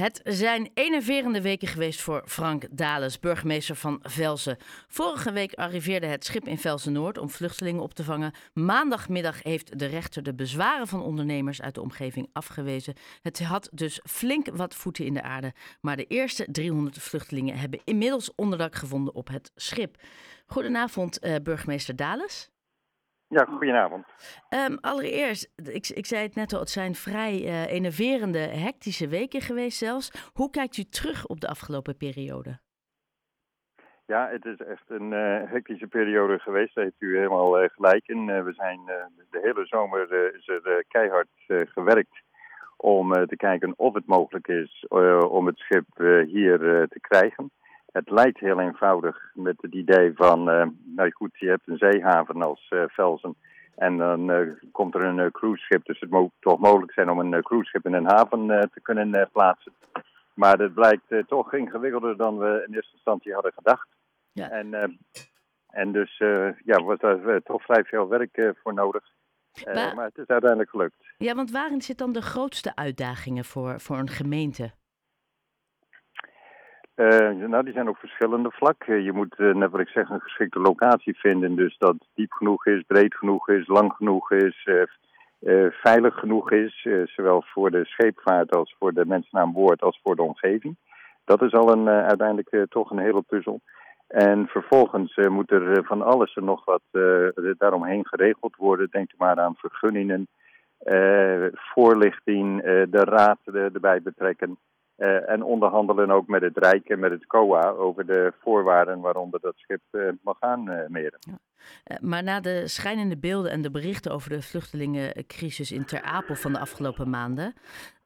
Het zijn enerverende weken geweest voor Frank Dales, burgemeester van Velsen. Vorige week arriveerde het schip in Velsen-Noord om vluchtelingen op te vangen. Maandagmiddag heeft de rechter de bezwaren van ondernemers uit de omgeving afgewezen. Het had dus flink wat voeten in de aarde. Maar de eerste 300 vluchtelingen hebben inmiddels onderdak gevonden op het schip. Goedenavond, uh, burgemeester Dales. Ja, goedenavond. Um, allereerst, ik, ik zei het net al, het zijn vrij uh, enerverende, hectische weken geweest zelfs. Hoe kijkt u terug op de afgelopen periode? Ja, het is echt een uh, hectische periode geweest. Daar heeft u helemaal uh, gelijk in. we zijn de hele zomer is er keihard gewerkt om te kijken of het mogelijk is om het schip hier te krijgen. Het lijkt heel eenvoudig met het idee van, uh, nou goed, je hebt een zeehaven als uh, Velsen. En dan uh, komt er een cruiseschip, dus het moet toch mogelijk zijn om een cruiseschip in een haven te kunnen plaatsen. Maar het blijkt toch ingewikkelder dan we in eerste instantie hadden gedacht. Ja. En, en dus ja, was daar toch vrij veel werk voor nodig. Maar, maar het is uiteindelijk gelukt. Ja, want waarin zit dan de grootste uitdagingen voor, voor een gemeente? Uh, nou, die zijn op verschillende vlakken. Je moet, uh, net wat ik zeg, een geschikte locatie vinden. Dus dat diep genoeg is, breed genoeg is, lang genoeg is, uh, veilig genoeg is. zowel voor de scheepvaart als voor de mensen aan boord als voor de omgeving. Dat is al een, uiteindelijk toch een hele puzzel. En vervolgens moet er van alles en nog wat daaromheen geregeld worden. Denk maar aan vergunningen, voorlichting, de raad erbij betrekken. Uh, en onderhandelen ook met het Rijk en met het COA over de voorwaarden waaronder dat schip uh, mag aanmeren. Ja. Uh, maar na de schijnende beelden en de berichten over de vluchtelingencrisis in Ter Apel van de afgelopen maanden,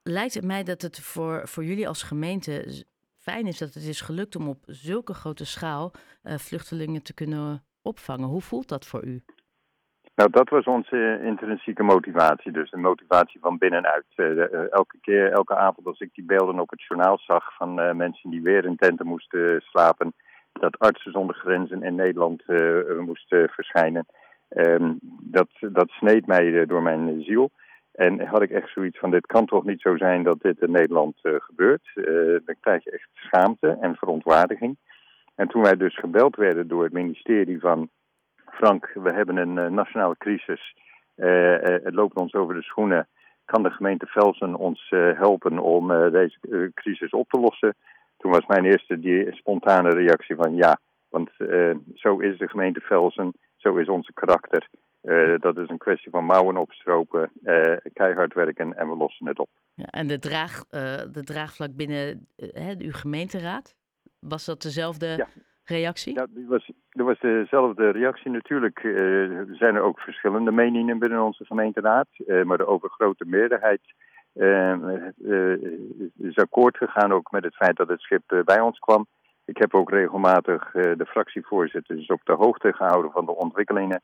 lijkt het mij dat het voor, voor jullie als gemeente fijn is dat het is gelukt om op zulke grote schaal vluchtelingen te kunnen opvangen. Hoe voelt dat voor u? Nou, dat was onze intrinsieke motivatie, dus de motivatie van binnenuit. Uh, elke keer, elke avond als ik die beelden op het journaal zag van mensen die weer in tenten moesten slapen, dat artsen zonder grenzen in Nederland moesten verschijnen, um, dat, dat sneed mij door mijn ziel. En had ik echt zoiets van, dit kan toch niet zo zijn dat dit in Nederland gebeurt. dan krijg je echt schaamte en verontwaardiging. En toen wij dus gebeld werden door het ministerie van Frank, we hebben een uh, nationale crisis. Uh, het loopt ons over de schoenen. Kan de gemeente Velsen ons helpen om deze crisis op te lossen? Toen was mijn eerste die spontane reactie van ja, want zo is de gemeente Velsen, zo is onze karakter. dat is een kwestie van mouwen opstropen, keihard werken en we lossen het op. Ja, en de, draag, de draagvlak binnen uw gemeenteraad, was dat dezelfde ja reactie? Ja, die was, er was dezelfde reactie. Natuurlijk uh, zijn er ook verschillende meningen binnen onze gemeenteraad. Uh, maar de overgrote meerderheid uh, is akkoord gegaan ook met het feit dat het schip bij ons kwam. Ik heb ook regelmatig de fractievoorzitters op de hoogte gehouden van de ontwikkelingen.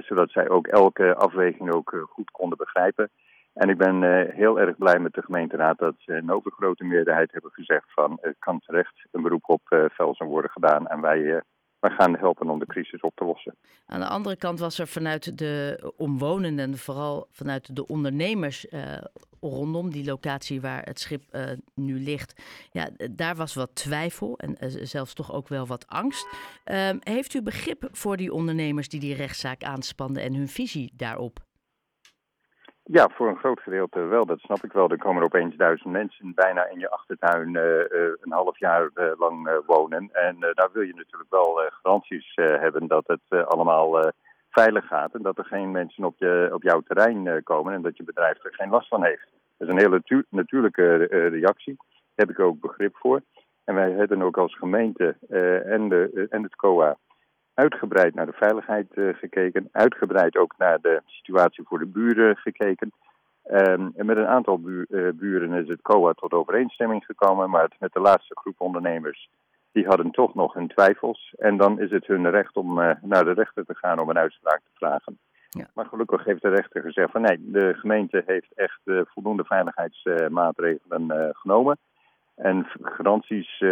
zodat zij ook elke afweging ook goed konden begrijpen. En ik ben uh, heel erg blij met de gemeenteraad dat ze een overgrote meerderheid hebben gezegd van het kan terecht een beroep op uh, Velsen worden gedaan en wij, uh, wij gaan helpen om de crisis op te lossen. Aan de andere kant was er vanuit de omwonenden en vooral vanuit de ondernemers rondom die locatie waar het schip nu ligt, ja, daar was wat twijfel en zelfs toch ook wel wat angst. Ehm, heeft u begrip voor die ondernemers die die rechtszaak aanspanden en hun visie daarop? Ja, voor een groot gedeelte wel, dat snap ik wel. Er komen er opeens duizend mensen bijna in je achtertuin uh, een half jaar uh, lang wonen. En daar wil je natuurlijk wel garanties hebben dat het allemaal veilig gaat. En dat er geen mensen op, je, op jouw terrein komen en dat je bedrijf er geen last van heeft. Dat is een hele natuurlijke reactie. Daar heb ik ook begrip voor. En wij hebben ook als gemeente en, de, en het COA uitgebreid naar de veiligheid uh, gekeken, uitgebreid ook naar de situatie voor de buren gekeken. Um, en met een aantal bu uh, buren is het COA tot overeenstemming gekomen, maar met de laatste groep ondernemers, die hadden toch nog hun twijfels. En dan is het hun recht om uh, naar de rechter te gaan om een uitspraak te vragen. Ja. Maar gelukkig heeft de rechter gezegd van nee, de gemeente heeft echt voldoende veiligheidsmaatregelen genomen. En garanties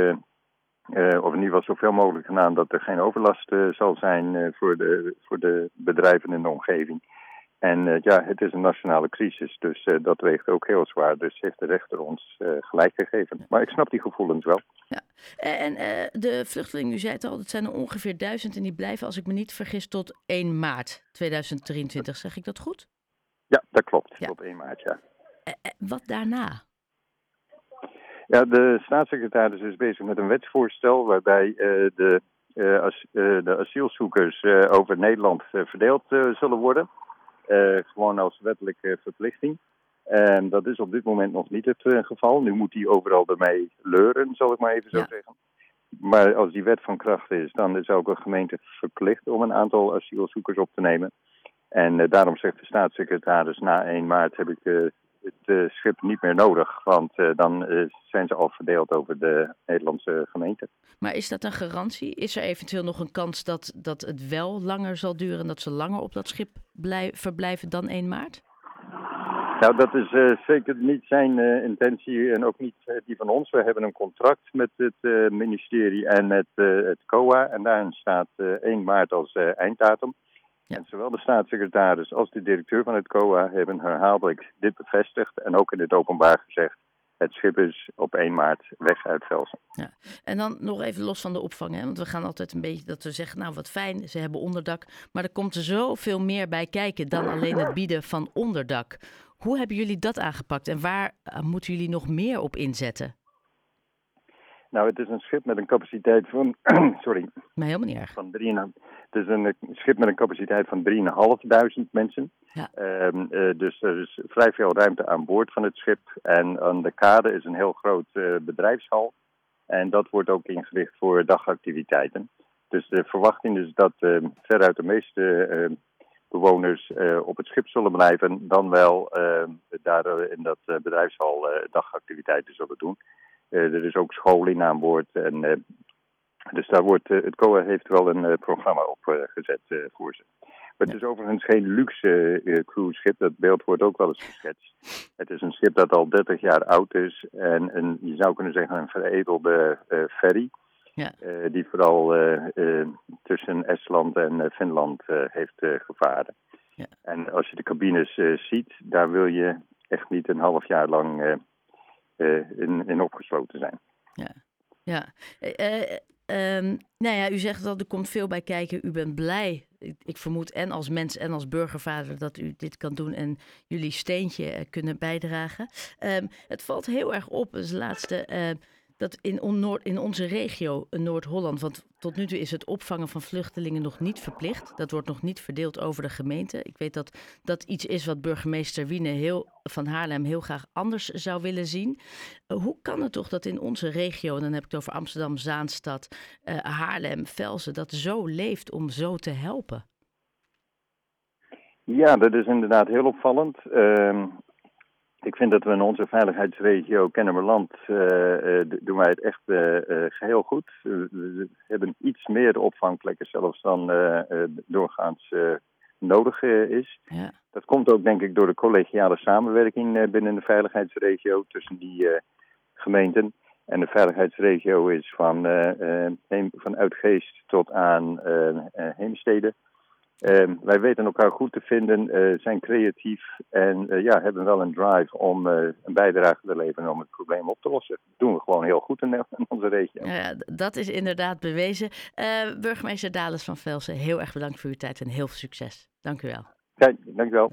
uh, of in ieder geval zoveel mogelijk gedaan dat er geen overlast uh, zal zijn uh, voor, de, voor de bedrijven in de omgeving. En ja, het is een nationale crisis, dus dat weegt ook heel zwaar. Dus heeft de rechter ons gelijk gegeven. Maar ik snap die gevoelens wel. Ja. En de vluchtelingen, u zei het al, dat zijn er ongeveer duizend en die blijven, als ik me niet vergis, tot 1 maart 2023. Zeg ik dat goed? Ja, dat klopt. Tot 1 maart, ja. wat daarna? Ja, de staatssecretaris is bezig met een wetsvoorstel waarbij uh, de, uh, as, uh, de asielzoekers over Nederland verdeeld zullen worden. gewoon als wettelijke verplichting. En dat is op dit moment nog niet het geval. Nu moet hij overal ermee leuren, zal ik maar even zo zeggen. Maar als die wet van kracht is, dan is ook een gemeente verplicht om een aantal asielzoekers op te nemen. En daarom zegt de staatssecretaris, na 1 maart heb ik het uh, schip niet meer nodig. Want uh, dan uh, zijn ze al verdeeld over de Nederlandse gemeente. Maar is dat een garantie? Is er eventueel nog een kans dat, dat het wel langer zal duren en dat ze langer op dat schip blij, verblijven dan 1 maart? Nou, dat is zeker niet zijn intentie en ook niet die van ons. We hebben een contract met het ministerie en met het COA. En daarin staat 1 maart als einddatum. Ja. En zowel de staatssecretaris als de directeur van het COA hebben herhaaldelijk dit bevestigd en ook in het openbaar gezegd. Het schip is op 1 maart weg uit Velsen. Ja. En dan nog even los van de opvang. Hè? Want we gaan altijd een beetje dat we zeggen, nou wat fijn, ze hebben onderdak. Maar er komt er zoveel meer bij kijken dan alleen het bieden van onderdak. Hoe hebben jullie dat aangepakt en waar eh, moeten jullie nog meer op inzetten? Nou, het is een schip met een capaciteit van. sorry. Maar helemaal niet erg. Van 3, het is een schip met een capaciteit van 3.500 mensen. Ja. Um, uh, dus er is vrij veel ruimte aan boord van het schip. En aan de kade is een heel groot uh, bedrijfshal. En dat wordt ook ingericht voor dagactiviteiten. Dus de verwachting is dat uh, veruit de meeste ehm, bewoners op het schip zullen blijven. Dan wel daar in dat bedrijfshal dagactiviteiten zullen doen. Er is ook scholing aan boord en dus daar wordt, uh, het COA heeft wel een uh, programma op uh, gezet voor ze. Maar het is overigens geen luxe cruiseschip, dat beeld wordt ook wel eens geschetst. Het is een schip dat al 30 jaar oud is en een, je zou kunnen zeggen een veredelde ferry. Ja. die vooral tussen Estland en Finland heeft gevaren. Ja. En als je de cabines ziet, daar wil je echt niet een half jaar lang in, in opgesloten zijn. Ja, ja. Um, nou ja, u zegt dat er komt veel bij kijken. U bent blij, ik, vermoed, en als mens en als burgervader dat u dit kan doen en jullie steentje kunnen bijdragen. Um, het valt heel erg op, als laatste. Uh, dat in, in onze regio, Noord-Holland, want tot nu toe is het opvangen van vluchtelingen nog niet verplicht. Dat wordt nog niet verdeeld over de gemeente. Ik weet dat dat iets is wat burgemeester Wiene heel, van Haarlem heel graag anders zou willen zien. Uh, hoe kan het toch dat in onze regio, en dan heb ik het over Amsterdam, Zaanstad, uh, Haarlem, Velsen, dat zo leeft om zo te helpen? Ja, dat is inderdaad heel opvallend. Uh, ik vind dat we in onze veiligheidsregio Kennemerland uh, doen wij het echt uh, geheel goed. we hebben iets meer opvangplekken zelfs dan doorgaans nodig is. Ja. Dat komt ook denk ik door de collegiale samenwerking binnen de veiligheidsregio tussen die gemeenten. En de veiligheidsregio is van, van Uitgeest tot aan Heemstede. Uh, wij weten elkaar goed te vinden, uh, zijn creatief en uh, ja, hebben wel een drive om eh, een bijdrage te leveren om het probleem op te lossen. Dat doen we gewoon heel goed in, in onze regio. Ja, dat is inderdaad bewezen. burgemeester Dales van Velsen, heel erg bedankt voor uw tijd en heel veel succes. Dank u wel. Kijk, dank u wel.